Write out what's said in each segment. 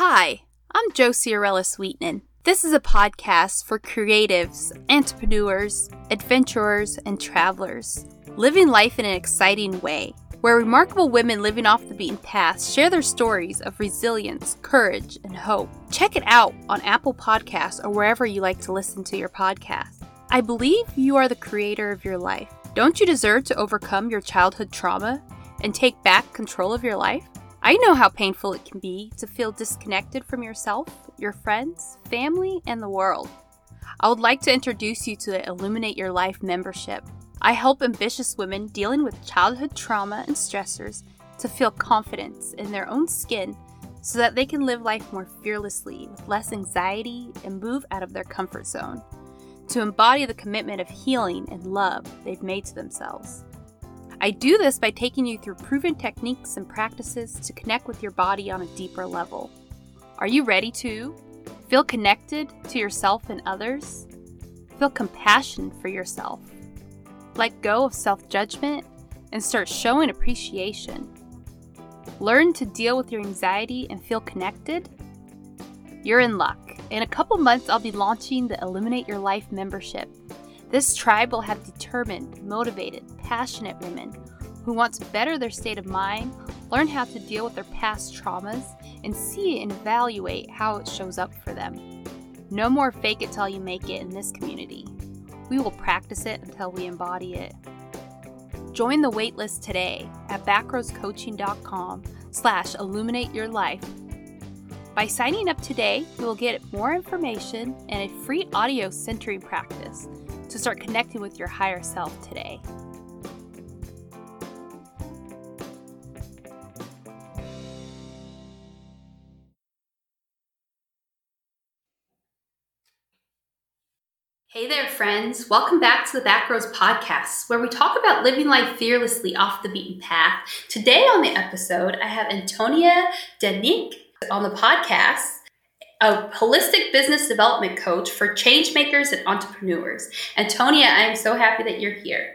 Hi, I'm Josie Arella Sweetman. This is a podcast for creatives, entrepreneurs, adventurers, and travelers, living life in an exciting way, where remarkable women living off the beaten path share their stories of resilience, courage, and hope. Check it out on Apple Podcasts or wherever you like to listen to your podcast. I believe you are the creator of your life. Don't you deserve to overcome your childhood trauma and take back control of your life? I know how painful it can be to feel disconnected from yourself, your friends, family, and the world. I would like to introduce you to the Illuminate Your Life membership. I help ambitious women dealing with childhood trauma and stressors to feel confidence in their own skin so that they can live life more fearlessly with less anxiety and move out of their comfort zone, to embody the commitment of healing and love they've made to themselves. I do this by taking you through proven techniques and practices to connect with your body on a deeper level. Are you ready to feel connected to yourself and others? Feel compassion for yourself. Let go of self judgment and start showing appreciation. Learn to deal with your anxiety and feel connected? You're in luck. In a couple months, I'll be launching the Illuminate Your Life membership. This tribe will have determined, motivated, passionate women who want to better their state of mind, learn how to deal with their past traumas, and see and evaluate how it shows up for them. No more fake it till you make it in this community. We will practice it until we embody it. Join the waitlist today at backrowscoaching.com slash illuminate your life. By signing up today, you will get more information and a free audio centering practice to start connecting with your higher self today. Hey there, friends. Welcome back to the Backrows Podcast, where we talk about living life fearlessly off the beaten path. Today on the episode, I have Antonia Denick on the podcast a holistic business development coach for change makers and entrepreneurs. Antonia, I am so happy that you're here.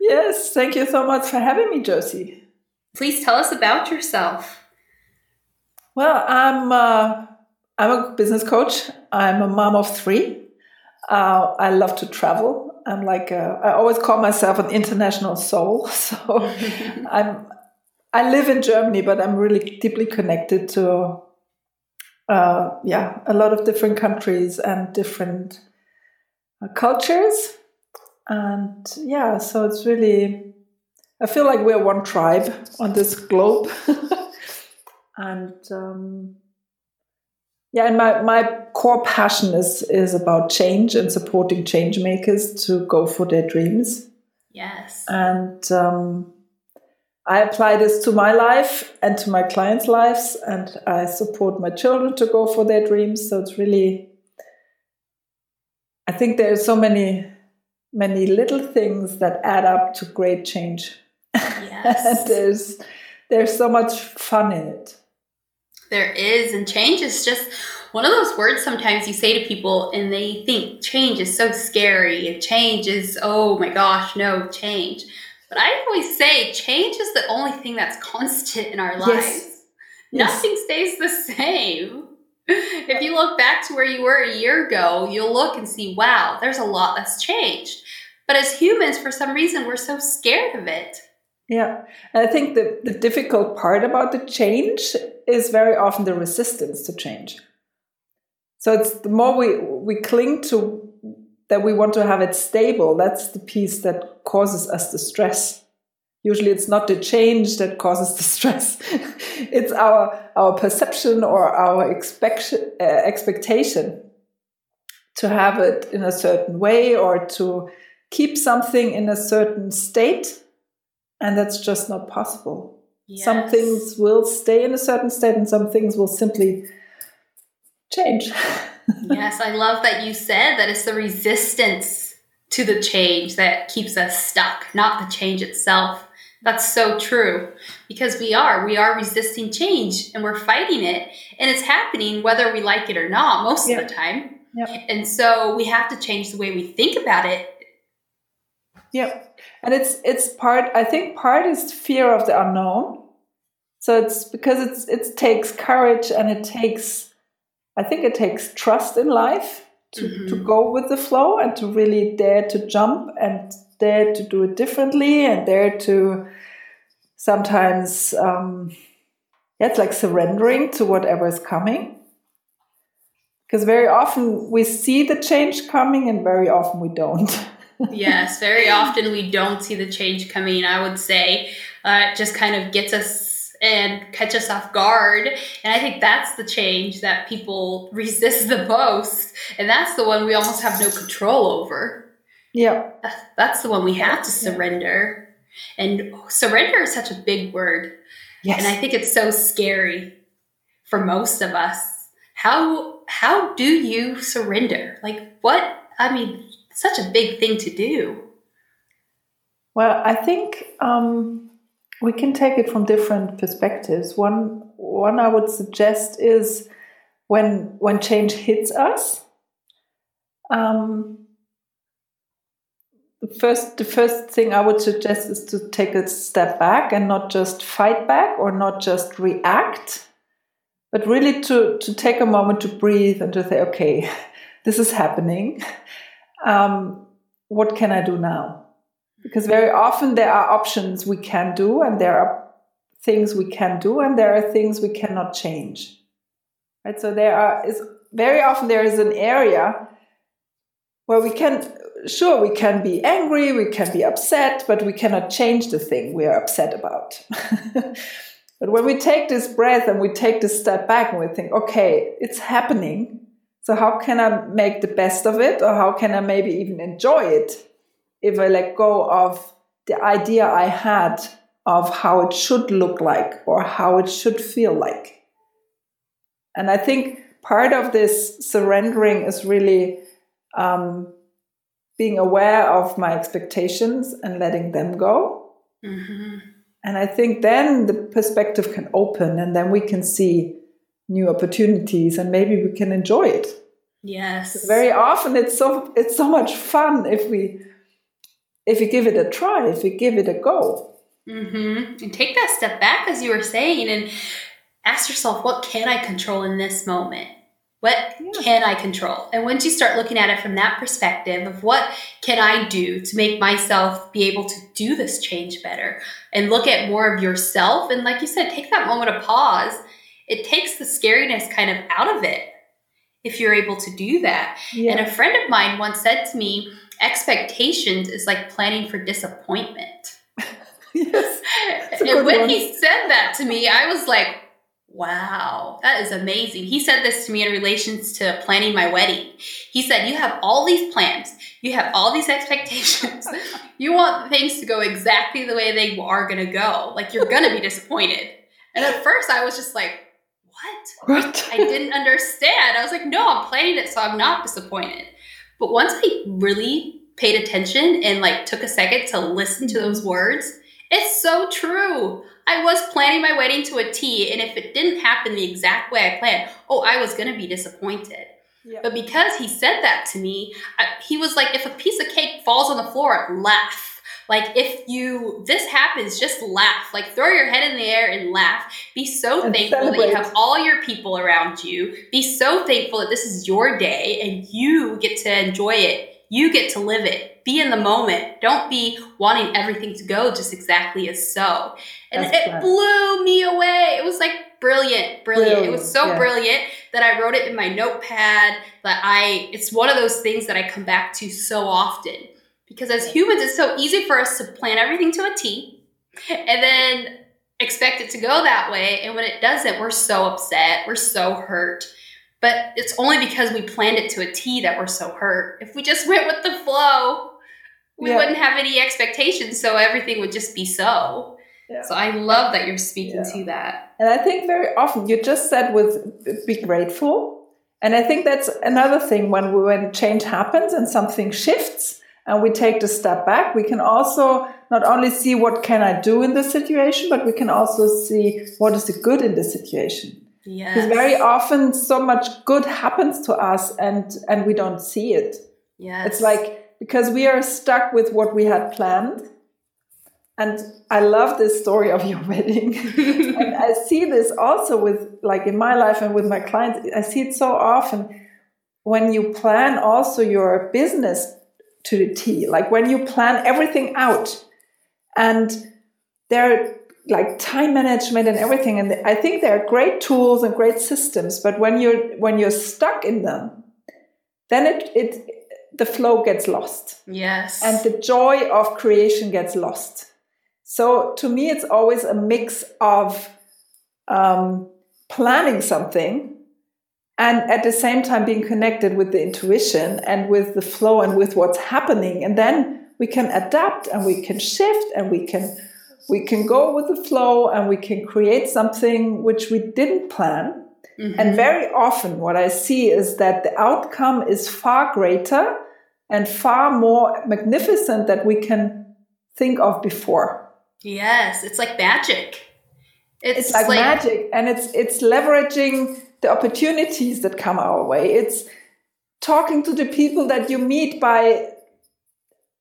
Yes, thank you so much for having me, Josie. Please tell us about yourself. Well, I'm uh, I'm a business coach. I'm a mom of three. Uh, I love to travel. I'm like a, I always call myself an international soul. So I'm I live in Germany, but I'm really deeply connected to uh, yeah, a lot of different countries and different uh, cultures. And yeah, so it's really, I feel like we're one tribe on this globe. and um, yeah, and my, my core passion is, is about change and supporting change makers to go for their dreams. Yes. And um, I apply this to my life and to my clients' lives, and I support my children to go for their dreams. So it's really, I think there are so many, many little things that add up to great change. Yes. there's there's so much fun in it. There is, and change is just one of those words sometimes you say to people and they think change is so scary. Change is, oh my gosh, no, change. But I always say change is the only thing that's constant in our lives. Yes. Nothing yes. stays the same. If you look back to where you were a year ago, you'll look and see, wow, there's a lot that's changed. But as humans, for some reason, we're so scared of it. Yeah. And I think the, the difficult part about the change is very often the resistance to change. So it's the more we, we cling to that we want to have it stable. That's the piece that causes us the stress. Usually it's not the change that causes the stress. it's our, our perception or our expect, uh, expectation to have it in a certain way or to keep something in a certain state. And that's just not possible. Yes. Some things will stay in a certain state and some things will simply change. yes, I love that you said that it's the resistance to the change that keeps us stuck, not the change itself. That's so true because we are. We are resisting change and we're fighting it. And it's happening whether we like it or not most yep. of the time. Yep. And so we have to change the way we think about it. Yep. And it's it's part I think part is fear of the unknown. So it's because it's it takes courage and it takes I think it takes trust in life to, mm-hmm. to go with the flow and to really dare to jump and dare to do it differently and dare to sometimes um, yeah, it's like surrendering to whatever is coming. Because very often we see the change coming and very often we don't. Yes very often we don't see the change coming. I would say uh, it just kind of gets us and catch us off guard. And I think that's the change that people resist the most. And that's the one we almost have no control over. Yeah. That's the one we have to surrender. And surrender is such a big word. Yes. And I think it's so scary for most of us. How how do you surrender? Like what I mean, such a big thing to do. Well, I think um, we can take it from different perspectives. One one I would suggest is when when change hits us. Um, the first the first thing I would suggest is to take a step back and not just fight back or not just react, but really to to take a moment to breathe and to say, okay, this is happening. Um, what can I do now? Because very often there are options we can do and there are things we can do and there are things we cannot change. Right? So there are is very often there is an area where we can sure we can be angry we can be upset but we cannot change the thing we are upset about. But when we take this breath and we take this step back and we think okay it's happening so how can i make the best of it? Or how can i maybe even enjoy it if I let go of the idea I had of how it should look like or how it should feel like. And I think part of this surrendering is really um, being aware of my expectations and letting them go. Mm-hmm. And I think then the perspective can open and then we can see new opportunities and maybe we can enjoy it. Yes. Very often it's so it's so much fun if we if you give it a try, if you give it a go. Mm-hmm. And take that step back, as you were saying, and ask yourself, what can I control in this moment? What yeah. can I control? And once you start looking at it from that perspective of what can I do to make myself be able to do this change better and look at more of yourself. And like you said, take that moment of pause. It takes the scariness kind of out of it if you're able to do that. Yeah. And a friend of mine once said to me, expectations is like planning for disappointment. yes. And when one. he said that to me, I was like, wow, that is amazing. He said this to me in relations to planning my wedding. He said, You have all these plans, you have all these expectations. you want things to go exactly the way they are going to go. Like you're going to be disappointed. And at first, I was just like, what? What? I didn't understand. I was like, no, I'm planning it so I'm not disappointed. But once I really paid attention and like took a second to listen to those mm-hmm. words, it's so true. I was planning my wedding to a T, and if it didn't happen the exact way I planned, oh, I was gonna be disappointed. Yep. But because he said that to me, I, he was like, if a piece of cake falls on the floor, laugh like if you this happens, just laugh. Like throw your head in the air and laugh. Be so and thankful celebrate. that you have all your people around you. Be so thankful that this is your day and you get to enjoy it. You get to live it. Be in the moment. Don't be wanting everything to go just exactly as so. And That's it blew me away. It was like brilliant, brilliant. brilliant. It was so yeah. brilliant that I wrote it in my notepad. That I, it's one of those things that I come back to so often because as humans, it's so easy for us to plan everything to a T and then expect it to go that way. And when it doesn't, we're so upset, we're so hurt. But it's only because we planned it to a T that we're so hurt. If we just went with the flow, we yeah. wouldn't have any expectations, so everything would just be so. Yeah. So I love that you're speaking yeah. to that. And I think very often you just said with be grateful. And I think that's another thing when when change happens and something shifts, and we take the step back, we can also not only see what can I do in this situation, but we can also see what is the good in the situation. Yes. Because very often so much good happens to us and and we don't see it. Yes. It's like because we are stuck with what we had planned. and I love this story of your wedding. and I see this also with like in my life and with my clients. I see it so often when you plan also your business to the T, like when you plan everything out and there are like time management and everything. And I think there are great tools and great systems, but when you're, when you're stuck in them, then it, it, the flow gets lost. Yes. And the joy of creation gets lost. So to me, it's always a mix of um, planning something and at the same time being connected with the intuition and with the flow and with what's happening. And then we can adapt and we can shift and we can we can go with the flow and we can create something which we didn't plan. Mm-hmm. And very often, what I see is that the outcome is far greater and far more magnificent that we can think of before. Yes, it's like magic. It's, it's like, like, magic, and it's it's leveraging the opportunities that come our way. It's talking to the people that you meet by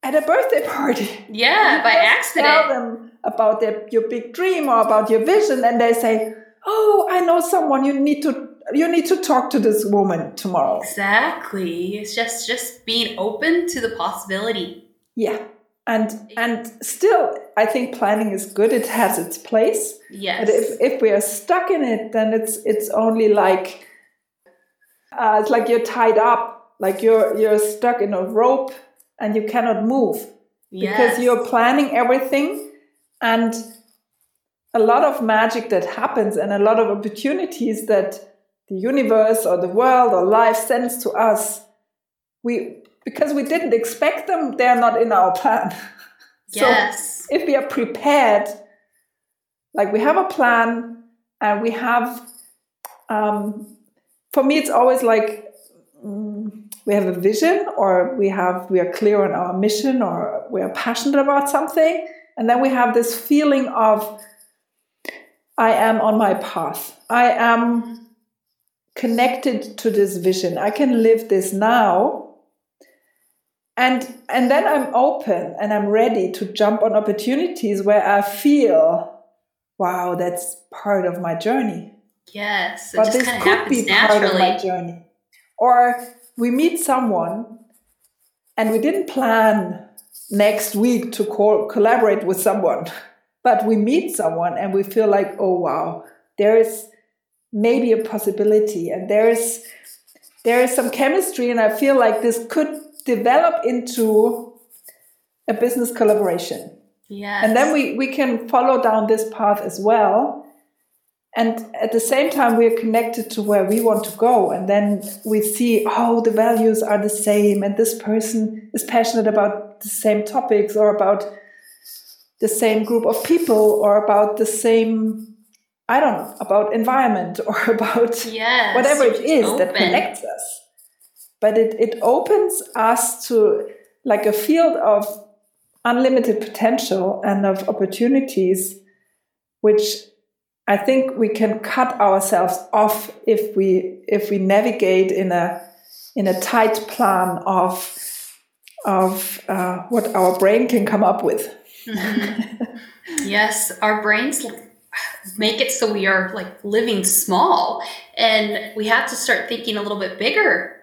at a birthday party. Yeah, by accident. Tell them about their, your big dream or about your vision, and they say, "Oh, I know someone. You need to you need to talk to this woman tomorrow." Exactly. It's just just being open to the possibility. Yeah, and and still, I think planning is good. It has its place. Yes. But if if we are stuck in it, then it's it's only like uh, it's like you're tied up, like you're you're stuck in a rope and you cannot move yes. because you're planning everything and a lot of magic that happens and a lot of opportunities that the universe or the world or life sends to us we because we didn't expect them they're not in our plan. Yes. so if we are prepared like we have a plan and we have um, for me it's always like mm, we have a vision or we have we are clear on our mission or we are passionate about something. And then we have this feeling of i am on my path. I am connected to this vision. I can live this now and and then i'm open and i'm ready to jump on opportunities where i feel wow that's part of my journey yes but this could be naturally. part of my journey or we meet someone and we didn't plan next week to co- collaborate with someone, but we meet someone and we feel like, oh wow, there is maybe a possibility and there is there is some chemistry and I feel like this could develop into a business collaboration. Yes. And then we, we can follow down this path as well and at the same time we are connected to where we want to go and then we see oh the values are the same and this person is passionate about the same topics or about the same group of people or about the same i don't know about environment or about yes, whatever it is open. that connects us but it, it opens us to like a field of unlimited potential and of opportunities which I think we can cut ourselves off if we if we navigate in a in a tight plan of of uh, what our brain can come up with. Mm-hmm. yes, our brains make it so we are like living small, and we have to start thinking a little bit bigger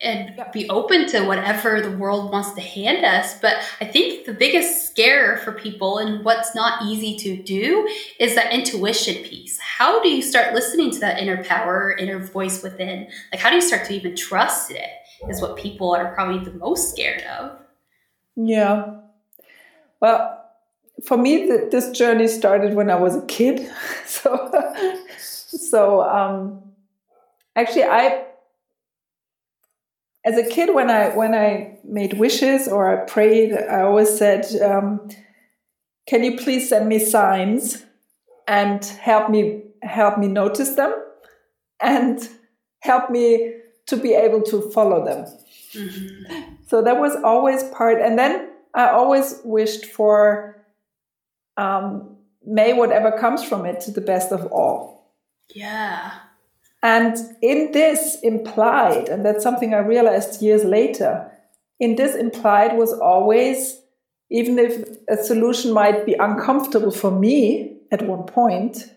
and be open to whatever the world wants to hand us. But I think the biggest scare for people and what's not easy to do is that intuition piece. How do you start listening to that inner power, inner voice within? Like, how do you start to even trust it? Is what people are probably the most scared of. Yeah. Well, for me, the, this journey started when I was a kid. so, so um, actually, I as a kid when i when i made wishes or i prayed i always said um, can you please send me signs and help me help me notice them and help me to be able to follow them? Mm-hmm. so that was always part and then i always wished for um, may whatever comes from it to the best of all. Yeah and in this implied, and that's something I realized years later, in this implied was always even if a solution might be uncomfortable for me at one point,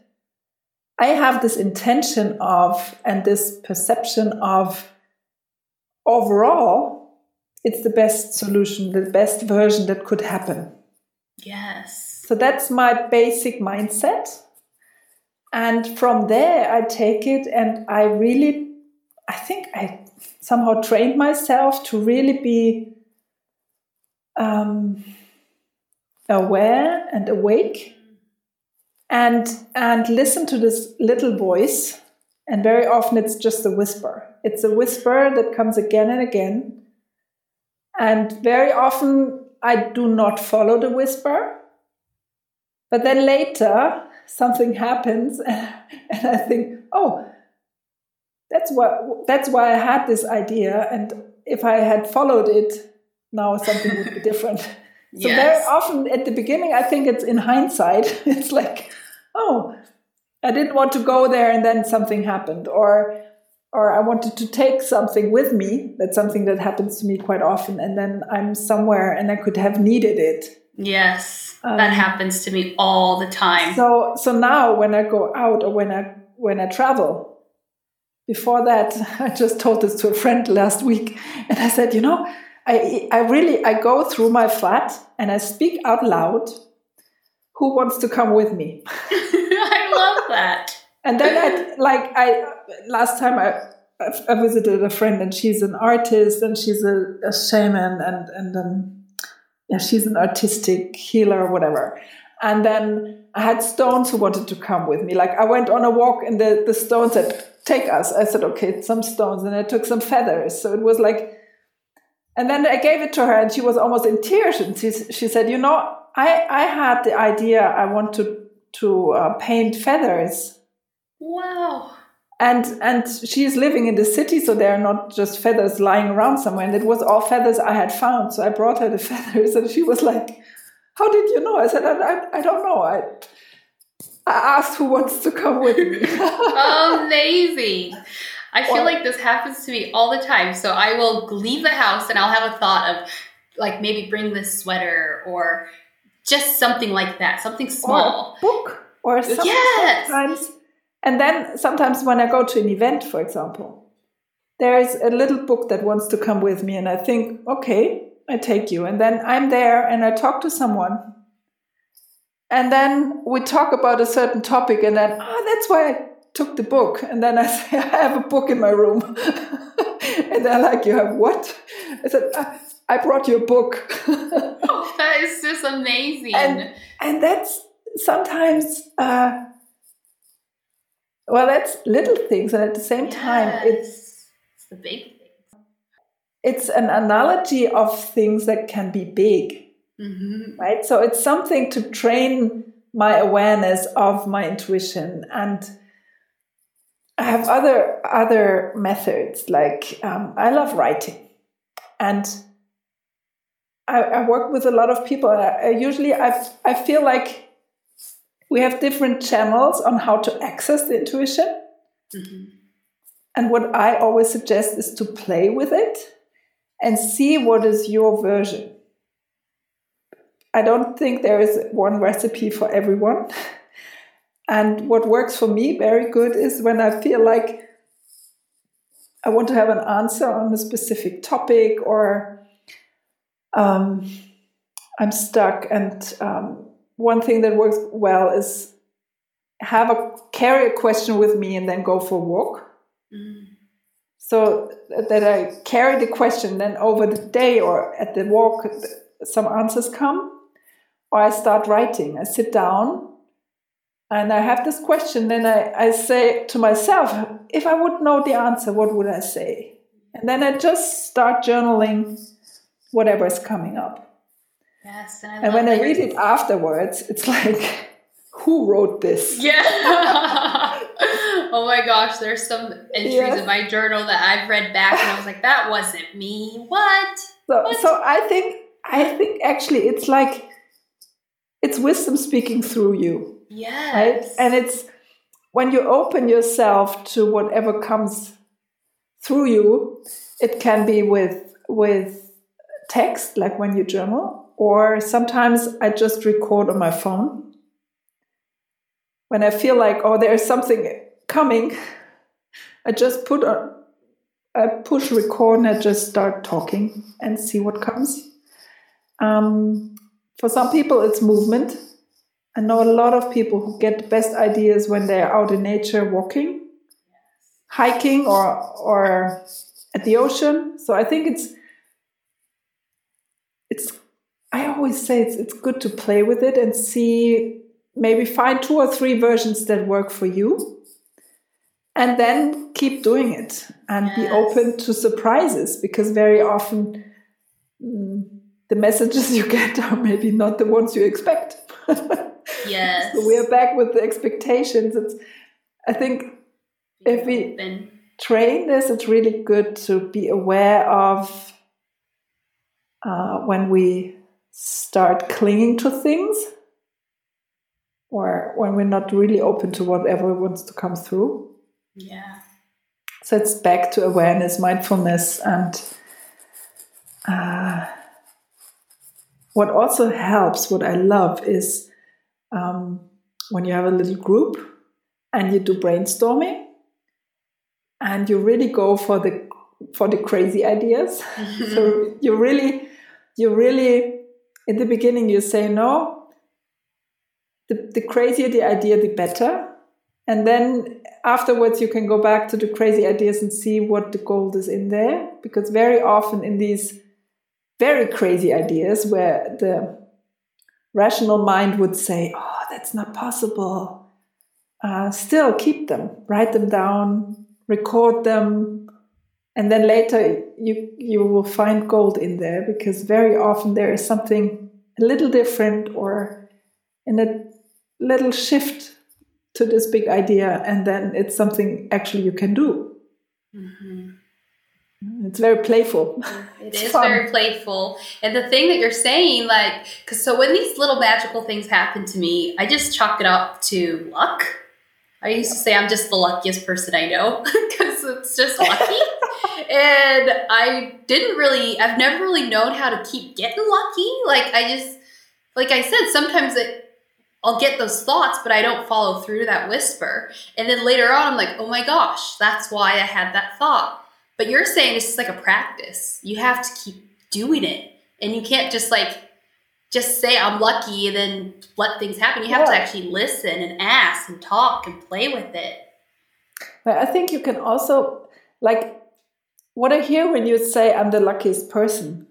I have this intention of and this perception of overall, it's the best solution, the best version that could happen. Yes. So that's my basic mindset. And from there, I take it and I really, I think I somehow trained myself to really be um, aware and awake and and listen to this little voice. And very often it's just a whisper. It's a whisper that comes again and again. And very often i do not follow the whisper. But then later something happens and i think oh that's what that's why i had this idea and if i had followed it now something would be different so yes. very often at the beginning, I think it's in hindsight, it's like, oh, I didn't want to go there and then something happened, or or I wanted to take something with me. That's something that happens to me quite often, and then I'm somewhere and I could have needed it. Yes, um, that happens to me all the time. So so now when I go out or when I when I travel, before that, I just told this to a friend last week, and I said, you know, I, I really I go through my flat and I speak out loud. Who wants to come with me? I love that. and then I like I last time I I visited a friend and she's an artist and she's a, a shaman and and um, yeah she's an artistic healer or whatever. And then I had stones who wanted to come with me. Like I went on a walk and the, the stones said, take us. I said, okay, some stones. And I took some feathers. So it was like and then I gave it to her, and she was almost in tears. And she, she said, "You know, I I had the idea I want to to uh, paint feathers." Wow. And and she's living in the city, so they're not just feathers lying around somewhere. And it was all feathers I had found. So I brought her the feathers, and she was like, "How did you know?" I said, "I, I, I don't know. I." I asked who wants to come with me. Amazing. I feel like this happens to me all the time. So I will leave the house and I'll have a thought of like maybe bring this sweater or just something like that, something small. Or book or something yes. sometimes. And then sometimes when I go to an event, for example, there is a little book that wants to come with me, and I think, okay, I take you. And then I'm there and I talk to someone. And then we talk about a certain topic, and then, ah, oh, that's why I took the book and then I say, I have a book in my room. and they're like, You have what? I said, I, I brought you a book. oh, that is just amazing. And, and that's sometimes, uh, well, that's little things. And at the same yes. time, it's, it's the big things. It's an analogy of things that can be big. Mm-hmm. Right? So it's something to train my awareness of my intuition and I have other other methods. Like um, I love writing, and I, I, work with a lot of people. I, I usually I I feel like we have different channels on how to access the intuition. Mm-hmm. And what I always suggest is to play with it and see what is your version. I don't think there is one recipe for everyone. And what works for me very good is when I feel like I want to have an answer on a specific topic or um, I'm stuck. And um, one thing that works well is have a carry a question with me and then go for a walk. Mm. So that I carry the question, then over the day or at the walk, some answers come. Or I start writing. I sit down and I have this question, then I, I say to myself, if I would know the answer, what would I say? And then I just start journaling whatever is coming up. Yes, and, and when I read it afterwards, it's like, who wrote this? Yeah. oh my gosh, there's some entries yes. in my journal that I've read back, and I was like, that wasn't me. What? So, what? so I think I think actually it's like it's wisdom speaking through you. Yes. Right? And it's when you open yourself to whatever comes through you, it can be with with text, like when you journal, or sometimes I just record on my phone. When I feel like, oh, there's something coming, I just put on, I push record and I just start talking and see what comes. Um, for some people, it's movement. I know a lot of people who get the best ideas when they're out in nature walking, hiking, or or at the ocean. So I think it's it's I always say it's it's good to play with it and see maybe find two or three versions that work for you and then keep doing it and yes. be open to surprises because very often mm, the messages you get are maybe not the ones you expect. Yes. So we're back with the expectations. It's i think if we train this it's really good to be aware of uh, when we start clinging to things or when we're not really open to whatever wants to come through. Yeah. So it's back to awareness, mindfulness, and uh, what also helps, what I love is um, when you have a little group and you do brainstorming and you really go for the for the crazy ideas. so you really you really in the beginning you say no. The, the crazier the idea the better. And then afterwards you can go back to the crazy ideas and see what the gold is in there. Because very often in these very crazy ideas where the rational mind would say oh that's not possible. Uh, still keep them write them down record them and then later you you will find gold in there because very often there is something a little different or in a little shift to this big idea and then it's something actually you can do mm-hmm. it's very playful it is fun. very playful and the thing that you're saying like because so when these little magical things happen to me i just chalk it up to luck I used to say I'm just the luckiest person I know because it's just lucky. and I didn't really, I've never really known how to keep getting lucky. Like, I just, like I said, sometimes it, I'll get those thoughts, but I don't follow through to that whisper. And then later on, I'm like, oh my gosh, that's why I had that thought. But you're saying it's just like a practice. You have to keep doing it. And you can't just like just say I'm lucky and then let things happen. You have yeah. to actually listen and ask and talk and play with it. But I think you can also like what I hear when you say I'm the luckiest person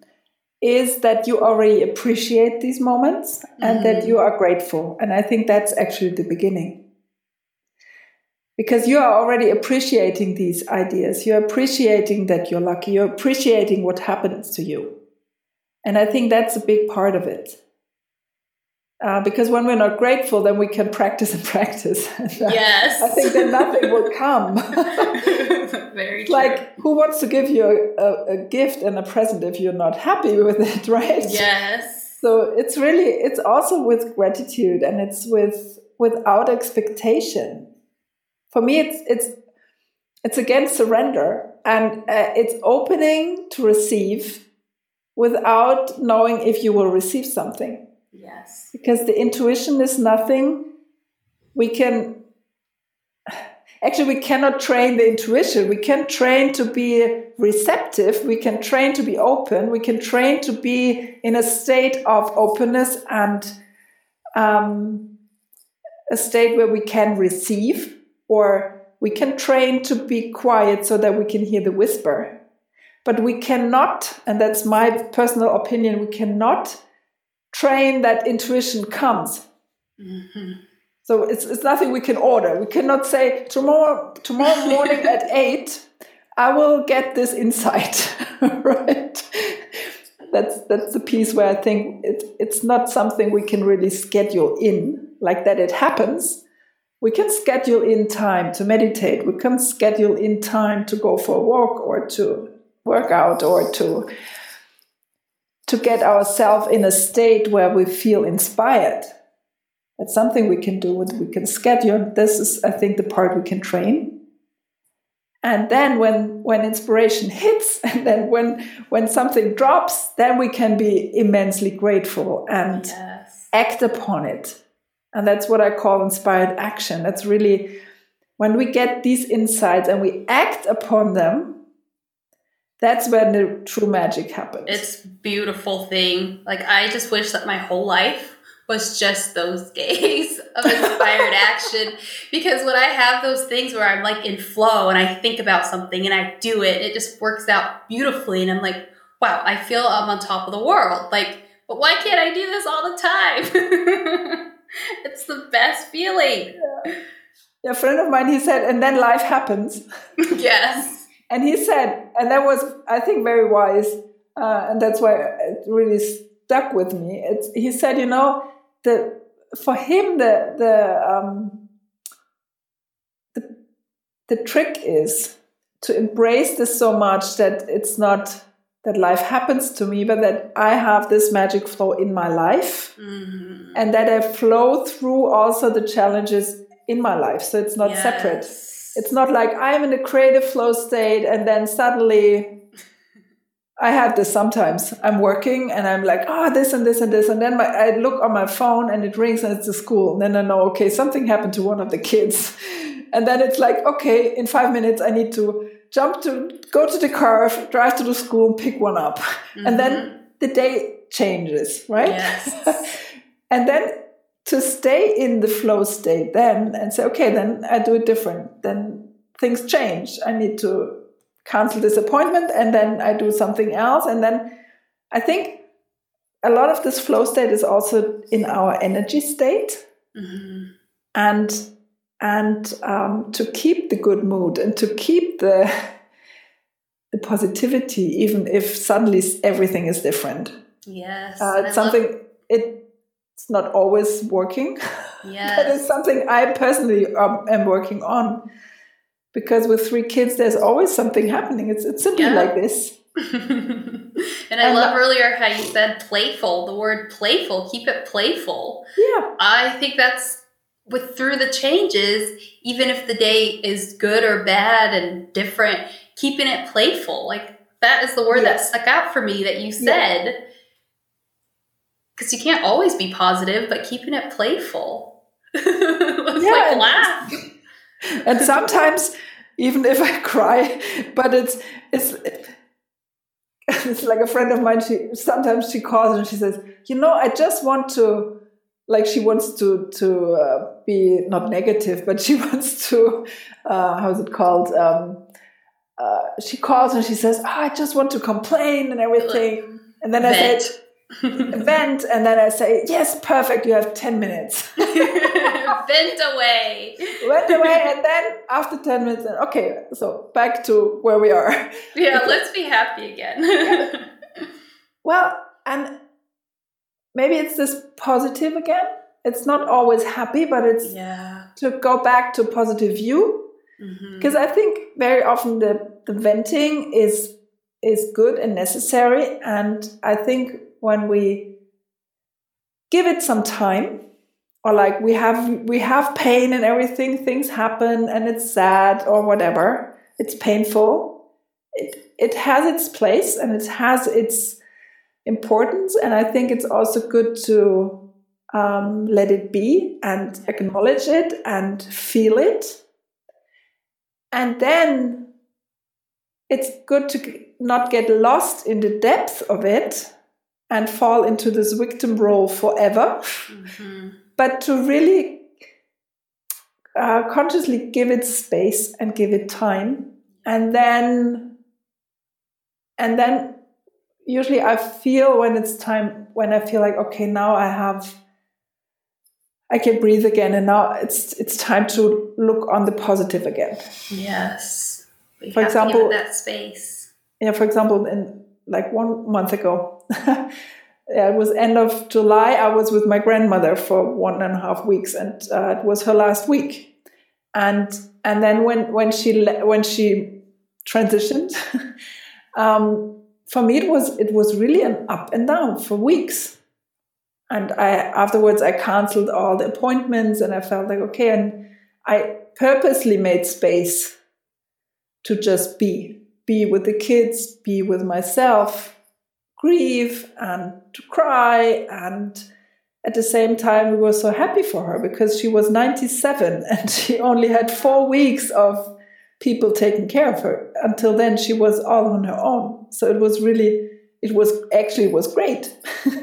is that you already appreciate these moments and mm-hmm. that you are grateful. And I think that's actually the beginning. Because you are already appreciating these ideas. You're appreciating that you're lucky. You're appreciating what happens to you. And I think that's a big part of it. Uh, because when we're not grateful, then we can practice and practice. yes. I think that nothing will come. Very true. Like, who wants to give you a, a, a, gift and a present if you're not happy with it, right? Yes. So it's really, it's also with gratitude and it's with without expectation. For me, it's it's it's again surrender and uh, it's opening to receive without knowing if you will receive something. Yes. Because the intuition is nothing. We can actually we cannot train the intuition. We can train to be receptive. We can train to be open. We can train to be in a state of openness and um, a state where we can receive or we can train to be quiet so that we can hear the whisper. But we cannot, and that's my personal opinion, we cannot train that intuition comes. Mm-hmm. So it's, it's nothing we can order. We cannot say tomorrow tomorrow morning at eight, I will get this insight, right? That's that's the piece where I think it, it's not something we can really schedule in like that. It happens. We can schedule in time to meditate. We can schedule in time to go for a walk or to work out or to to get ourselves in a state where we feel inspired. That's something we can do. We can schedule. This is, I think, the part we can train. and then when when inspiration hits and then when when something drops then we can be immensely grateful and yes. act upon it and that's what i call inspired action that's really when we get these insights and we act upon them that's when the true magic happens it's beautiful thing like i just wish that my whole life was just those days of inspired action because when I have those things where I'm like in flow and I think about something and I do it, it just works out beautifully. And I'm like, wow, I feel I'm on top of the world. Like, but why can't I do this all the time? it's the best feeling. Yeah. yeah. A friend of mine, he said, and then life happens. yes. And he said, and that was, I think, very wise. Uh, and that's why it really stuck with me. It's, he said, you know, the for him the the um, the the trick is to embrace this so much that it's not that life happens to me, but that I have this magic flow in my life mm-hmm. and that I flow through also the challenges in my life. So it's not yes. separate. It's not like I'm in a creative flow state and then suddenly I have this sometimes. I'm working and I'm like, oh, this and this and this. And then my, I look on my phone and it rings and it's the school. And then I know, okay, something happened to one of the kids. And then it's like, okay, in five minutes, I need to jump to go to the car, drive to the school, and pick one up. Mm-hmm. And then mm-hmm. the day changes, right? Yes. and then to stay in the flow state then and say, okay, then I do it different. Then things change. I need to cancel this appointment and then I do something else. And then I think a lot of this flow state is also in our energy state. Mm-hmm. And and um, to keep the good mood and to keep the the positivity, even if suddenly everything is different. Yes, uh, it's something love- it it's not always working. Yeah, that is something I personally um, am working on. Because with three kids there's always something happening. It's, it's simply yeah. like this. And i and love earlier how you said playful the word playful keep it playful. Yeah. I think that's with through the changes even if the day is good or bad and different keeping it playful like that is the word that stuck out for me that you said because you can't always be positive but keeping it playful yeah, like laugh and sometimes even if I cry, but it's it's it's like a friend of mine. She sometimes she calls and she says, "You know, I just want to." Like she wants to to uh, be not negative, but she wants to uh, how's it called? Um, uh, she calls and she says, oh, "I just want to complain and everything," and then I said, vent and then i say yes perfect you have 10 minutes vent away vent away and then after 10 minutes okay so back to where we are yeah let's be happy again yeah. well and maybe it's this positive again it's not always happy but it's yeah. to go back to positive view because mm-hmm. i think very often the, the venting is is good and necessary and i think when we give it some time or like we have we have pain and everything things happen and it's sad or whatever it's painful it it has its place and it has its importance and i think it's also good to um, let it be and acknowledge it and feel it. And then it's good to not get lost in the depth of it and fall into this victim role forever, mm-hmm. but to really uh, consciously give it space and give it time, and then and then usually I feel when it's time when I feel like okay now I have I can breathe again and now it's it's time to look on the positive again. Yes. We for example, that space. Yeah, for example, in like one month ago. it was end of July. I was with my grandmother for one and a half weeks, and uh, it was her last week. And and then when when she when she transitioned, um, for me it was it was really an up and down for weeks. And I afterwards I cancelled all the appointments, and I felt like okay, and I purposely made space to just be be with the kids be with myself grieve and to cry and at the same time we were so happy for her because she was 97 and she only had four weeks of people taking care of her. Until then she was all on her own. So it was really it was actually it was great.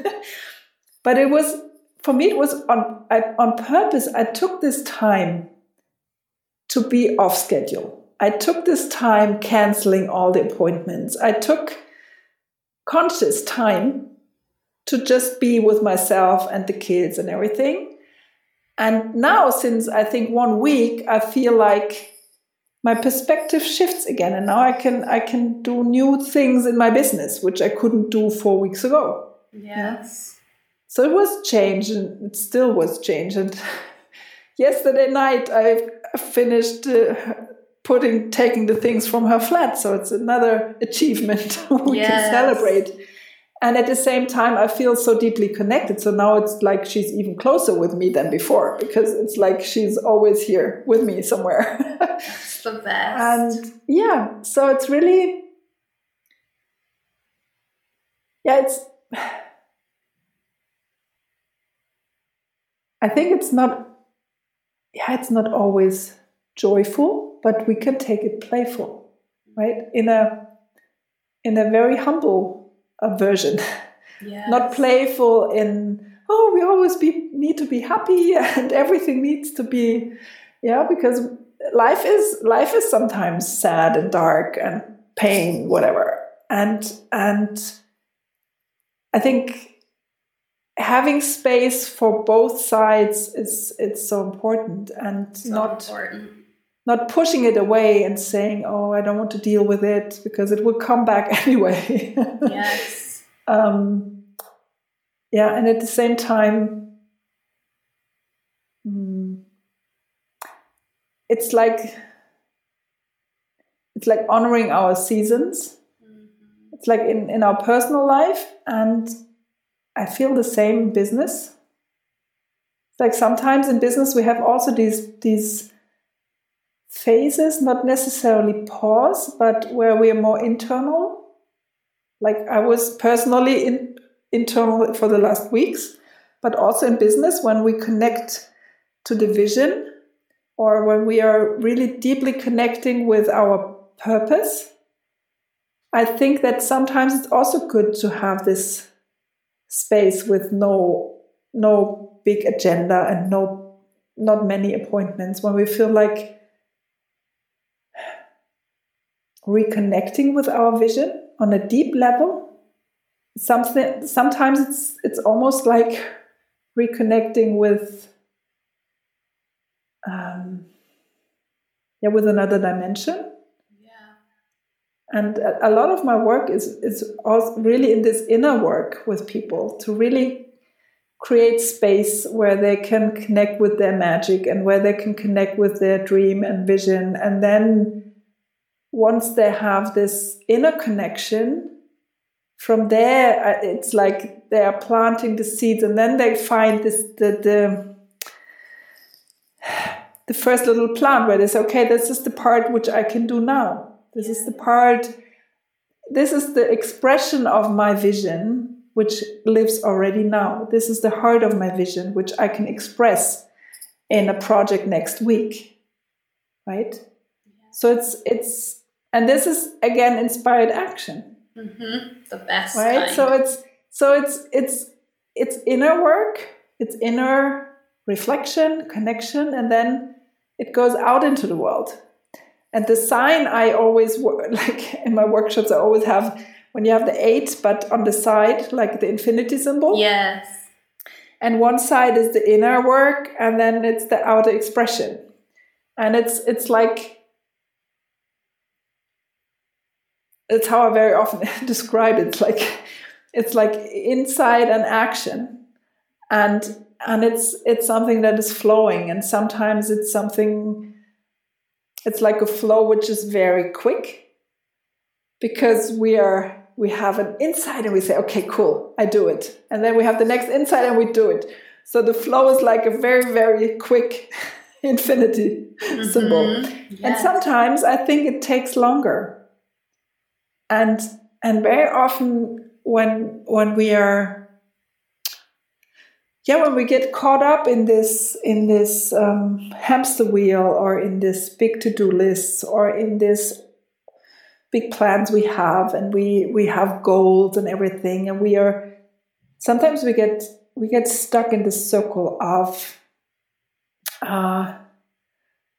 But it was for me it was on I, on purpose i took this time to be off schedule. I took this time canceling all the appointments. I took conscious time to just be with myself and the kids and everything. And now since i think one week i feel like my perspective shifts again and now i can i can do new things in my business which i couldn't do four weeks ago. Yes. So it was change and it still was change. And yesterday night i finished uh, putting taking the things from her flat. So it's another achievement we yes. can celebrate. And at the same time i feel so deeply connected. So now it's like she's even closer with me than before because it's like she's always here with me somewhere. It's the best. And yeah so it's really yeah it's i think it's not yeah it's not always joyful but we can take it playful right? In a in a very humble a version yes. not playful in oh we always be need to be happy and everything needs to be yeah because life is life is sometimes sad and dark and pain whatever. And and i think having space for both sides is it's so important and so not important not pushing it away and saying, "Oh, I don't want to deal with it," because it will come back anyway. yes. um, yeah, and at the same time, mm, it's like it's like honoring our seasons. Mm-hmm. It's like in in our personal life, and I feel the same in business. like sometimes in business we have also these these phases, not necessarily pause, but where we are more internal. Like I was personally in, internal for the last weeks, but also in business when we connect to the vision or when we are really deeply connecting with our purpose. I think that sometimes it's also good to have this space with no no big agenda and no not many appointments when we feel like reconnecting with our vision on a deep level. Something sometimes it's it's almost like reconnecting with um, yeah with another dimension. Yeah. And a, a lot of my work is is also really in this inner work with people to really create space where they can connect with their magic and where they can connect with their dream and vision and then once they have this inner connection, from there uh, it's like they are planting the seeds, and then they find this the the the first little plant where they say, okay, this is the part which I can do now. This is the part. This is the expression of my vision, which lives already now. This is the heart of my vision, which I can express in a project next week, right? So it's it's and this is again inspired action. Mm-hmm. the best right? kind. so it's so it's it's it's inner work it's inner reflection connection and then it goes out into the world. And the sign i always like in my workshops i always have when you have the eight but on the side like the infinity symbol. Yes. And one side is the inner work and then it's the outer expression. And it's it's like it's how I very often describe it. It's like it's like inside an action, and and it's it's something that is flowing, and sometimes it's something. It's like a flow which is very quick, because we are we have an insight and we say, okay, cool, I do it, and then we have the next insight and we do it. So the flow is like a very very quick infinity mm-hmm. symbol. Yes. And sometimes I think it takes longer. And and very often when when we are yeah when we get caught up in this in this um, hamster wheel or in this big to-do lists or in this big plans we have and we we have goals and everything and we are sometimes we get we get stuck in the circle of uh,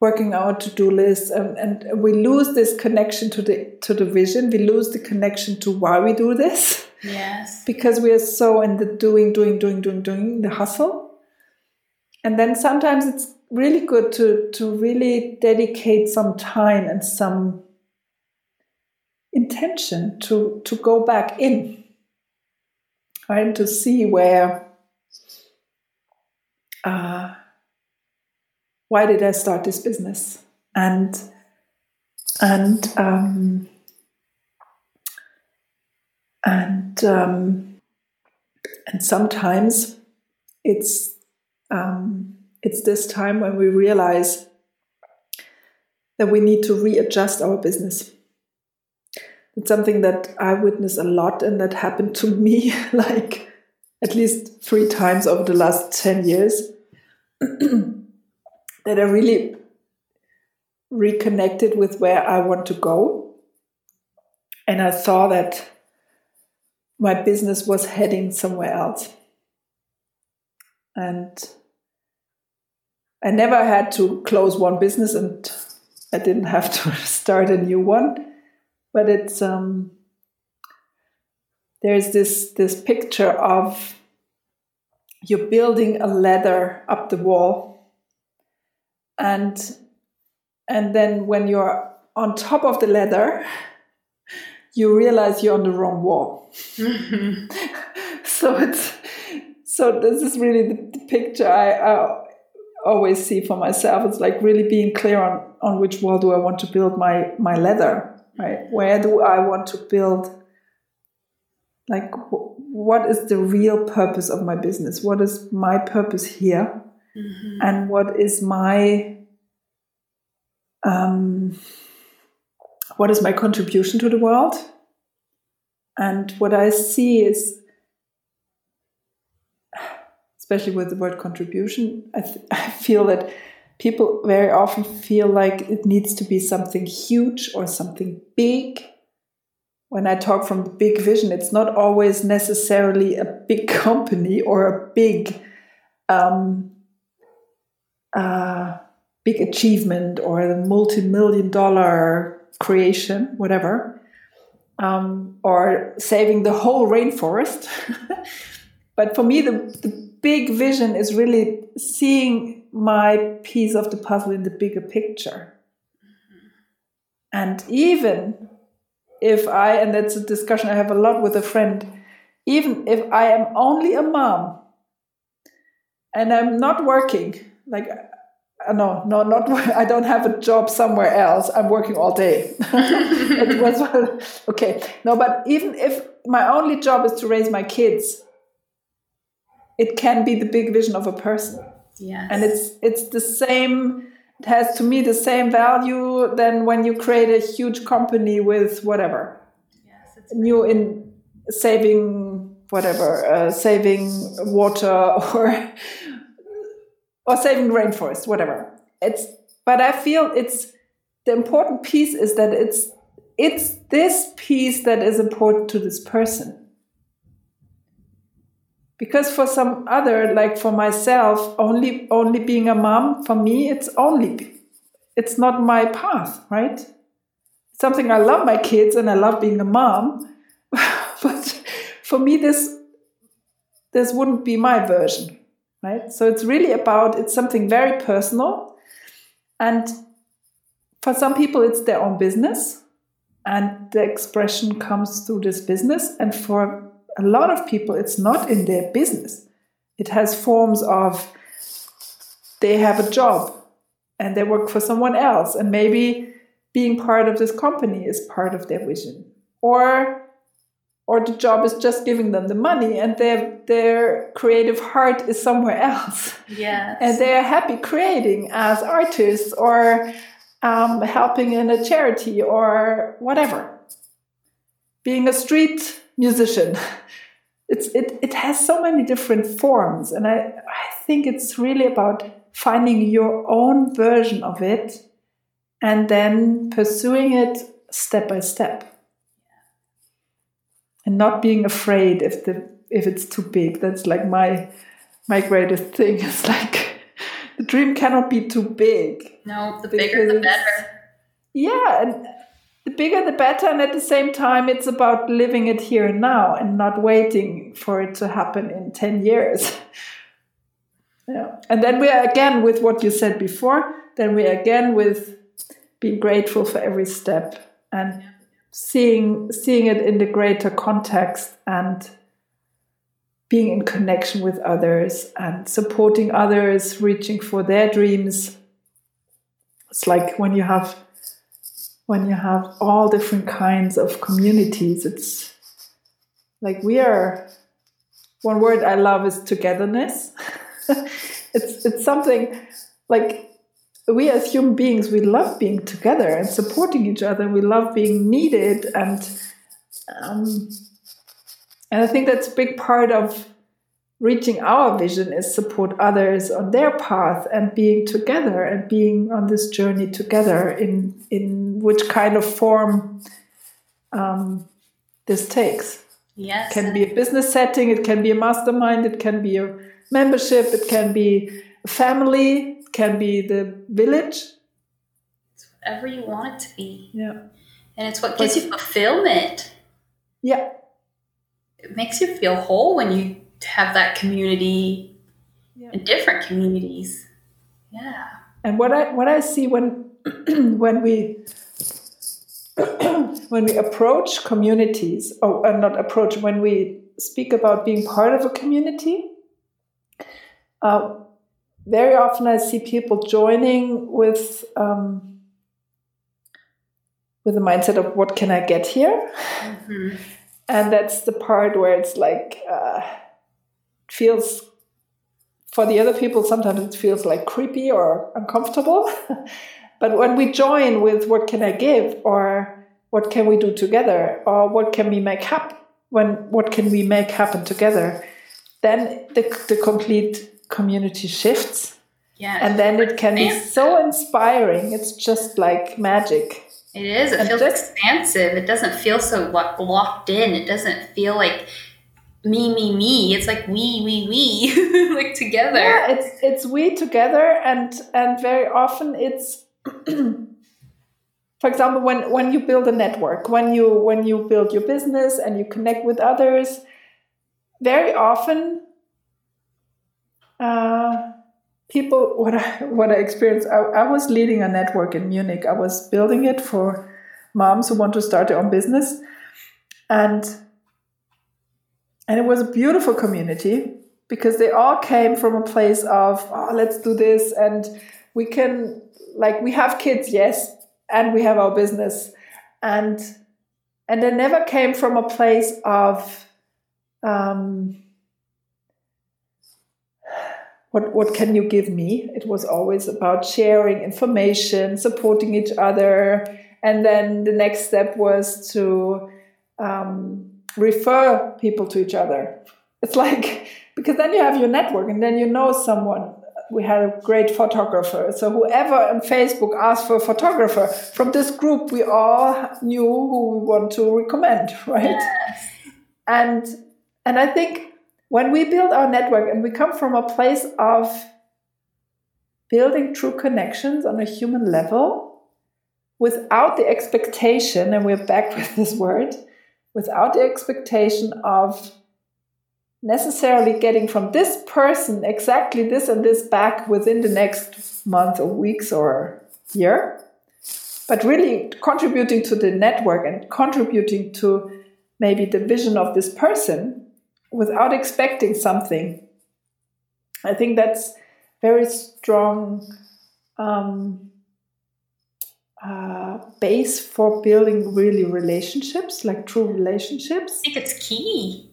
working our to-do list and, and we lose this connection to the to the vision. We lose the connection to why we do this. Yes. Because we are so in the doing doing doing doing doing the hustle. And then sometimes it's really good to to really dedicate some time and some intention to to go back in right? To see where uh, why did I start this business? And and um, and um, and sometimes it's um, it's this time when we realize that we need to readjust our business. It's something that I witness a lot, and that happened to me like at least three times over the last ten years. that I really reconnected with where I want to go. And I saw that my business was heading somewhere else. And I never had to close one business and I didn't have to start a new one. But it's um, there's this this picture of you're building a ladder up the wall and and then when you're on top of the ladder you realize you're on the wrong wall. Mm-hmm. So it's so this is really the, the picture I, I, always see for myself. It's like really being clear on on which wall do i want to build my my ladder right? Where do i want to build like what is the real purpose of my business? What is my purpose here mm-hmm. and what is my um, what is my contribution to the world and what i see is especially with the word contribution I, th- I feel that people very often feel like it needs to be something huge or something big when I talk from the big vision, it's not always necessarily a big company or a big um, uh, big achievement or a multi-million dollar creation, whatever, um, or saving the whole rainforest. but for me, the, the big vision is really seeing my piece of the puzzle in the bigger picture. And even if I, and that's a discussion I have a lot with a friend, even if I am only a mom and I'm not working, like uh, no, no, not. I don't have a job somewhere else. I'm working all day. it was okay. No, but even if my only job is to raise my kids, it can be the big vision of a person. Yes. and it's it's the same. It has to me the same value than when you create a huge company with whatever. Yes, new in saving whatever, uh, saving water or or saving rainforest, whatever. It's but I feel it's the important piece is that it's it's this piece that is important to this person. Because for some other, like for myself, only only being a mom, for me, it's only it's not my path, right? Something I love my kids and I love being a mom, but for me this this wouldn't be my version right? So it's really about it's something very personal, and for some people it's their own business, and the expression comes through this business, and for a lot of people it's not in their business. It has forms of they have a job and they work for someone else, and maybe being part of this company is part of their vision, or or the job is just giving them the money and their their creative heart is somewhere else. Yes. and they are happy creating as artists or um, helping in a charity or whatever. Being a street musician it's it, it has so many different forms. And I, I think it's really about finding your own version of it and then pursuing it step by step and not being afraid if the if it's too big. That's like my my greatest thing. It's like the dream cannot be too big. No the bigger the better. Yeah and the bigger the better. And at the same time it's about living it here and now and not waiting for it to happen in 10 years. Yeah. And then we are again with what you said before. Then we are again with being grateful for every step. And seeing seeing it in the greater context and being in connection with others and supporting others reaching for their dreams. It's like when you have when you have all different kinds of communities it's like we are one word i love is togetherness. It's it's something like we as human beings we love being together and supporting each other. We love being needed and um, and i think that's a big part of reaching our vision is support others on their path and being together and being on this journey together in in which kind of form um, this takes. Yes. It can be a business setting it can be a mastermind it can be a membership it can be a family can be the village. It's whatever you want it to be. Yeah. And it's what gives but, you fulfillment. Yeah. It makes you feel whole when you have that community yeah. in different communities. Yeah. And what I what I see when when we when we approach communities, or uh, not approach, when we speak about being part of a community, uh, very often I see people joining with um, with the mindset of what can I get here, mm-hmm. and that's the part where it's like uh, feels for the other people sometimes it feels like creepy or uncomfortable. but when we join with what can I give or what can we do together or what can we make happen when what can we make happen together then the, the complete community shifts. Yeah. And then it can be so inspiring. It's just like magic. It is. It and feels just, expansive. It doesn't feel so locked in. It doesn't feel like me, me, me. It's like we, we, we, like together. Yeah, it's it's we together, and and very often it's, for example, when when you build a network, when you when you build your business and you connect with others, very often uh, people, what I what I experienced, I, I was leading a network in Munich. I was building it for moms who want to start their own business, and and it was a beautiful community because they all came from a place of oh, let's do this and we can like we have kids yes and we have our business and and they never came from a place of um, what what can you give me? It was always about sharing information supporting each other. And then the next step was to um, refer people to each other. It's like because then you have your network and then you know someone. We had a great photographer. So whoever on facebook asked for a photographer from this group we all knew who we want to recommend right? Yes. and and i think when we build our network and we come from a place of building true connections on a human level without the expectation, and we're back with this word, without the expectation of necessarily getting from this person exactly this and this back within the next month or weeks or year, but really contributing to the network and contributing to maybe the vision of this person without expecting something. I think that's very strong. Um, uh, base for building really relationships, like true relationships. I think it's key.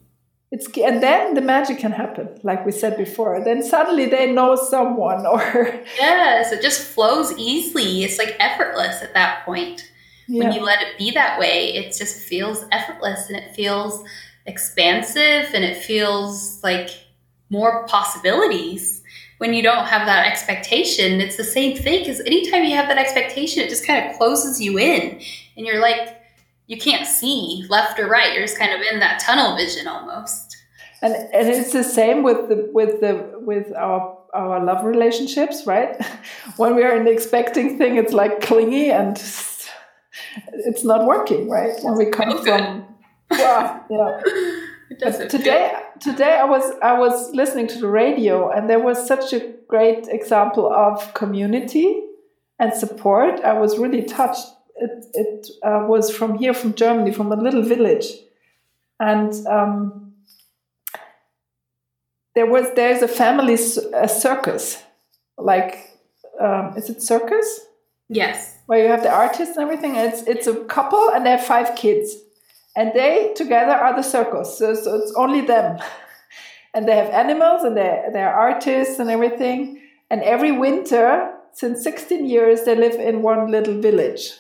It's key. and then the magic can happen, like we said before. Then suddenly they know someone, or yes, it just flows easily. It's like effortless at that point. Yeah. When you let it be that way, it just feels effortless and it feels expansive and it feels like more possibilities when you don't have that expectation, it's the same thing because anytime you have that expectation, it just kind of closes you in and you're like, you can't see left or right. You're just kind of in that tunnel vision almost. And, and it's the same with the with the with our our love relationships, right? when we are in the expecting thing, it's like clingy and it's not working, right? When we come from, yeah, yeah. today, today I was I was listening to the radio, and there was such a great example of community and support. I was really touched. It it uh, was from here, from Germany, from a little village, and um, there was there's a family a circus, like um, is it circus? Yes. Where you have the artists and everything. It's it's a couple and they have five kids and they together are the circus. So, so it's only them. and they have animals and they're, they're artists and everything. And every winter, since 16 years, they live in one little village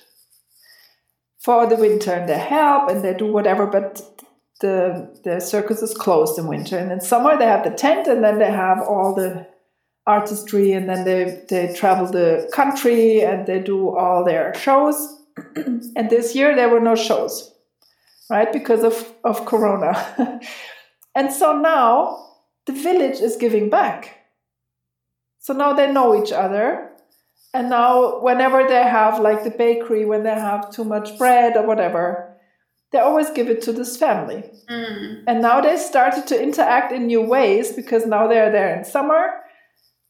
for the winter and they help and they do whatever, but the, the circus is closed in winter. And in summer, they have the tent and then they have all the artistry and then they, they travel the country and they do all their shows. and this year, there were no shows right? Because of, of Corona. and so now the village is giving back. So now they know each other. And now, whenever they have, like the bakery, when they have too much bread or whatever, they always give it to this family. Mm. And now they started to interact in new ways because now they're there in summer.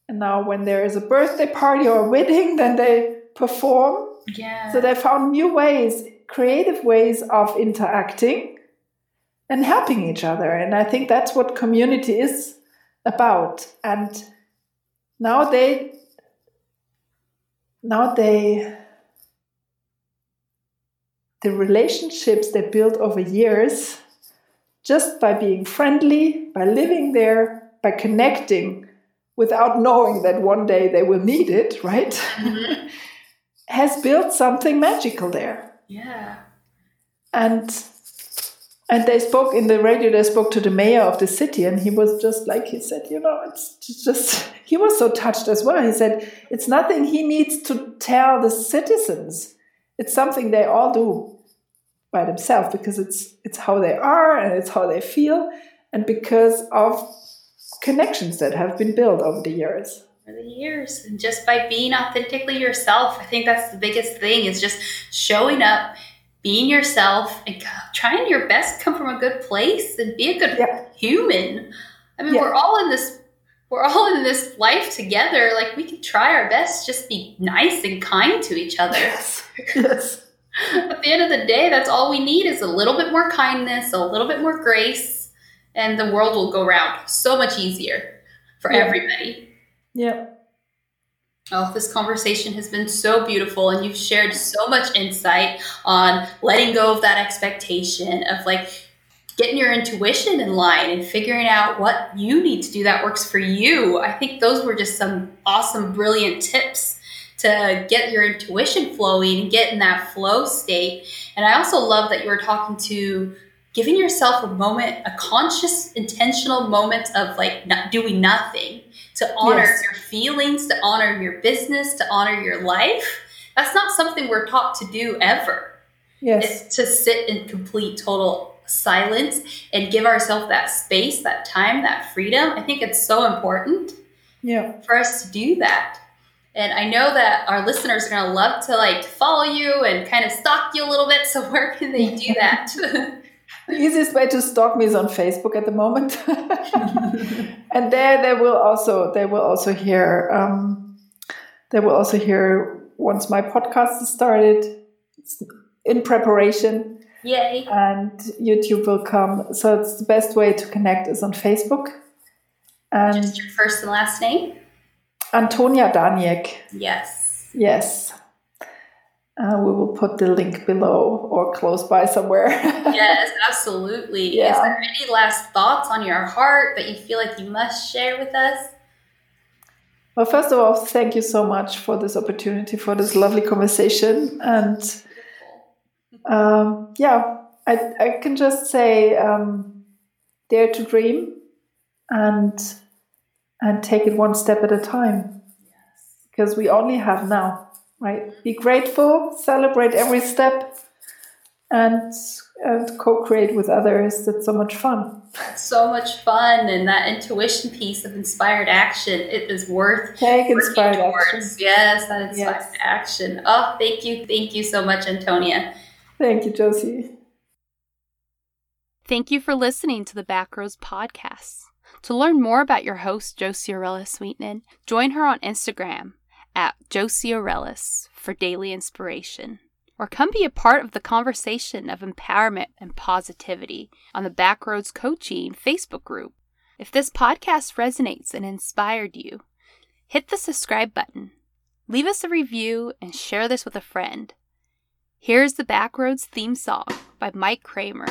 And now, when there is a birthday party or a wedding, then they perform. Yeah. So they found new ways creative ways of interacting and helping each other. And I think that's what community is about. And now they now they the relationships they built over years just by being friendly, by living there, by connecting without knowing that one day they will need it, right? Mm-hmm. has built something magical there. Yeah. And and they spoke in the radio they spoke to the mayor of the city and he was just like he said you know it's just he was so touched as well. He said it's nothing he needs to tell the citizens. It's something they all do by themselves because it's it's how they are and it's how they feel and because of connections that have been built over the years the years and just by being authentically yourself i think that's the biggest thing is just showing up being yourself and trying your best come from a good place and be a good yeah. human i mean yeah. we're all in this we're all in this life together like we can try our best just be nice and kind to each other yes, yes. at the end of the day that's all we need is a little bit more kindness a little bit more grace and the world will go round so much easier for yeah. everybody yeah. Oh, this conversation has been so beautiful, and you've shared so much insight on letting go of that expectation of like getting your intuition in line and figuring out what you need to do that works for you. I think those were just some awesome, brilliant tips to get your intuition flowing and get in that flow state. And I also love that you were talking to giving yourself a moment, a conscious, intentional moment of like not doing nothing to honor yes. your feelings, to honor your business, to honor your life. That's not something we're taught to do ever. Yes. It's to sit in complete, total silence and give ourselves that space, that time, that freedom. I think it's so important yeah. for us to do that. And I know that our listeners are going to love to like follow you and kind of stalk you a little bit. So where can they do that? the easiest way to stalk me is on Facebook at the moment, and there they will also they will also hear um, they will also hear once my podcast is started. It's in preparation. Yay! And YouTube will come. So it's the best way to connect is on Facebook. And Just your first and last name. Antonia Daniek. Yes. Yes. Uh, we will put the link below or close by somewhere. yes, absolutely. Yeah. Is there any last thoughts on your heart that you feel like you must share with us? Well, first of all, thank you so much for this opportunity, for this lovely conversation. And um, yeah, I, I can just say um, dare to dream and and take it one step at a time. Yes. Because we only have now right? Be grateful, celebrate every step, and and co-create with others. That's so much fun. So much fun, and that intuition piece of inspired action. It is worth take inspired action. Yes, that inspired yes. action. Oh, thank you, thank you so much, Antonia. Thank you, Josie. Thank you for listening to the Backroads podcast. To learn more about your host, Josie Aurelia Sweetman, join her on Instagram at Josie for daily inspiration. Or come be a part of the conversation of empowerment and positivity on the Backroads Coaching Facebook group. If this podcast resonates and inspired you, hit the subscribe button, leave us a review, and share this with a friend. Here's the Backroads theme song by Mike Kramer.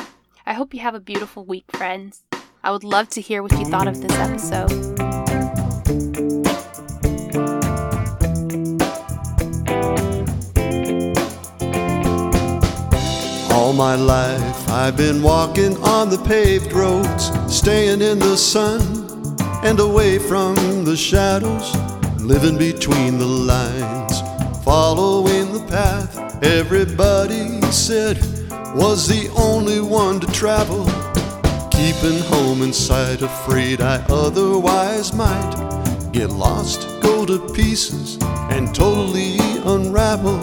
I hope you have a beautiful week, friends. I would love to hear what you thought of this episode. My life I've been walking on the paved roads, staying in the sun and away from the shadows, living between the lines, following the path everybody said was the only one to travel. Keeping home in sight, afraid I otherwise might get lost, go to pieces, and totally unravel.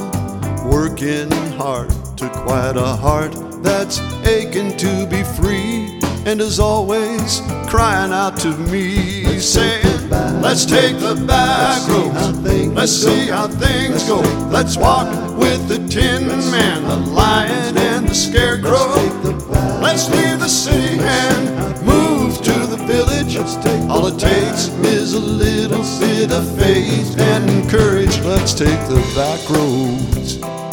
Working hard to quiet a heart that's aching to be free and is always crying out to me, let's saying, Let's take the back roads. Let's see how things go. Let's walk with the Tin Man, the Lion, and the Scarecrow. Let's leave the city and move to the village. All it takes is a little bit of faith and courage. Let's take the back roads.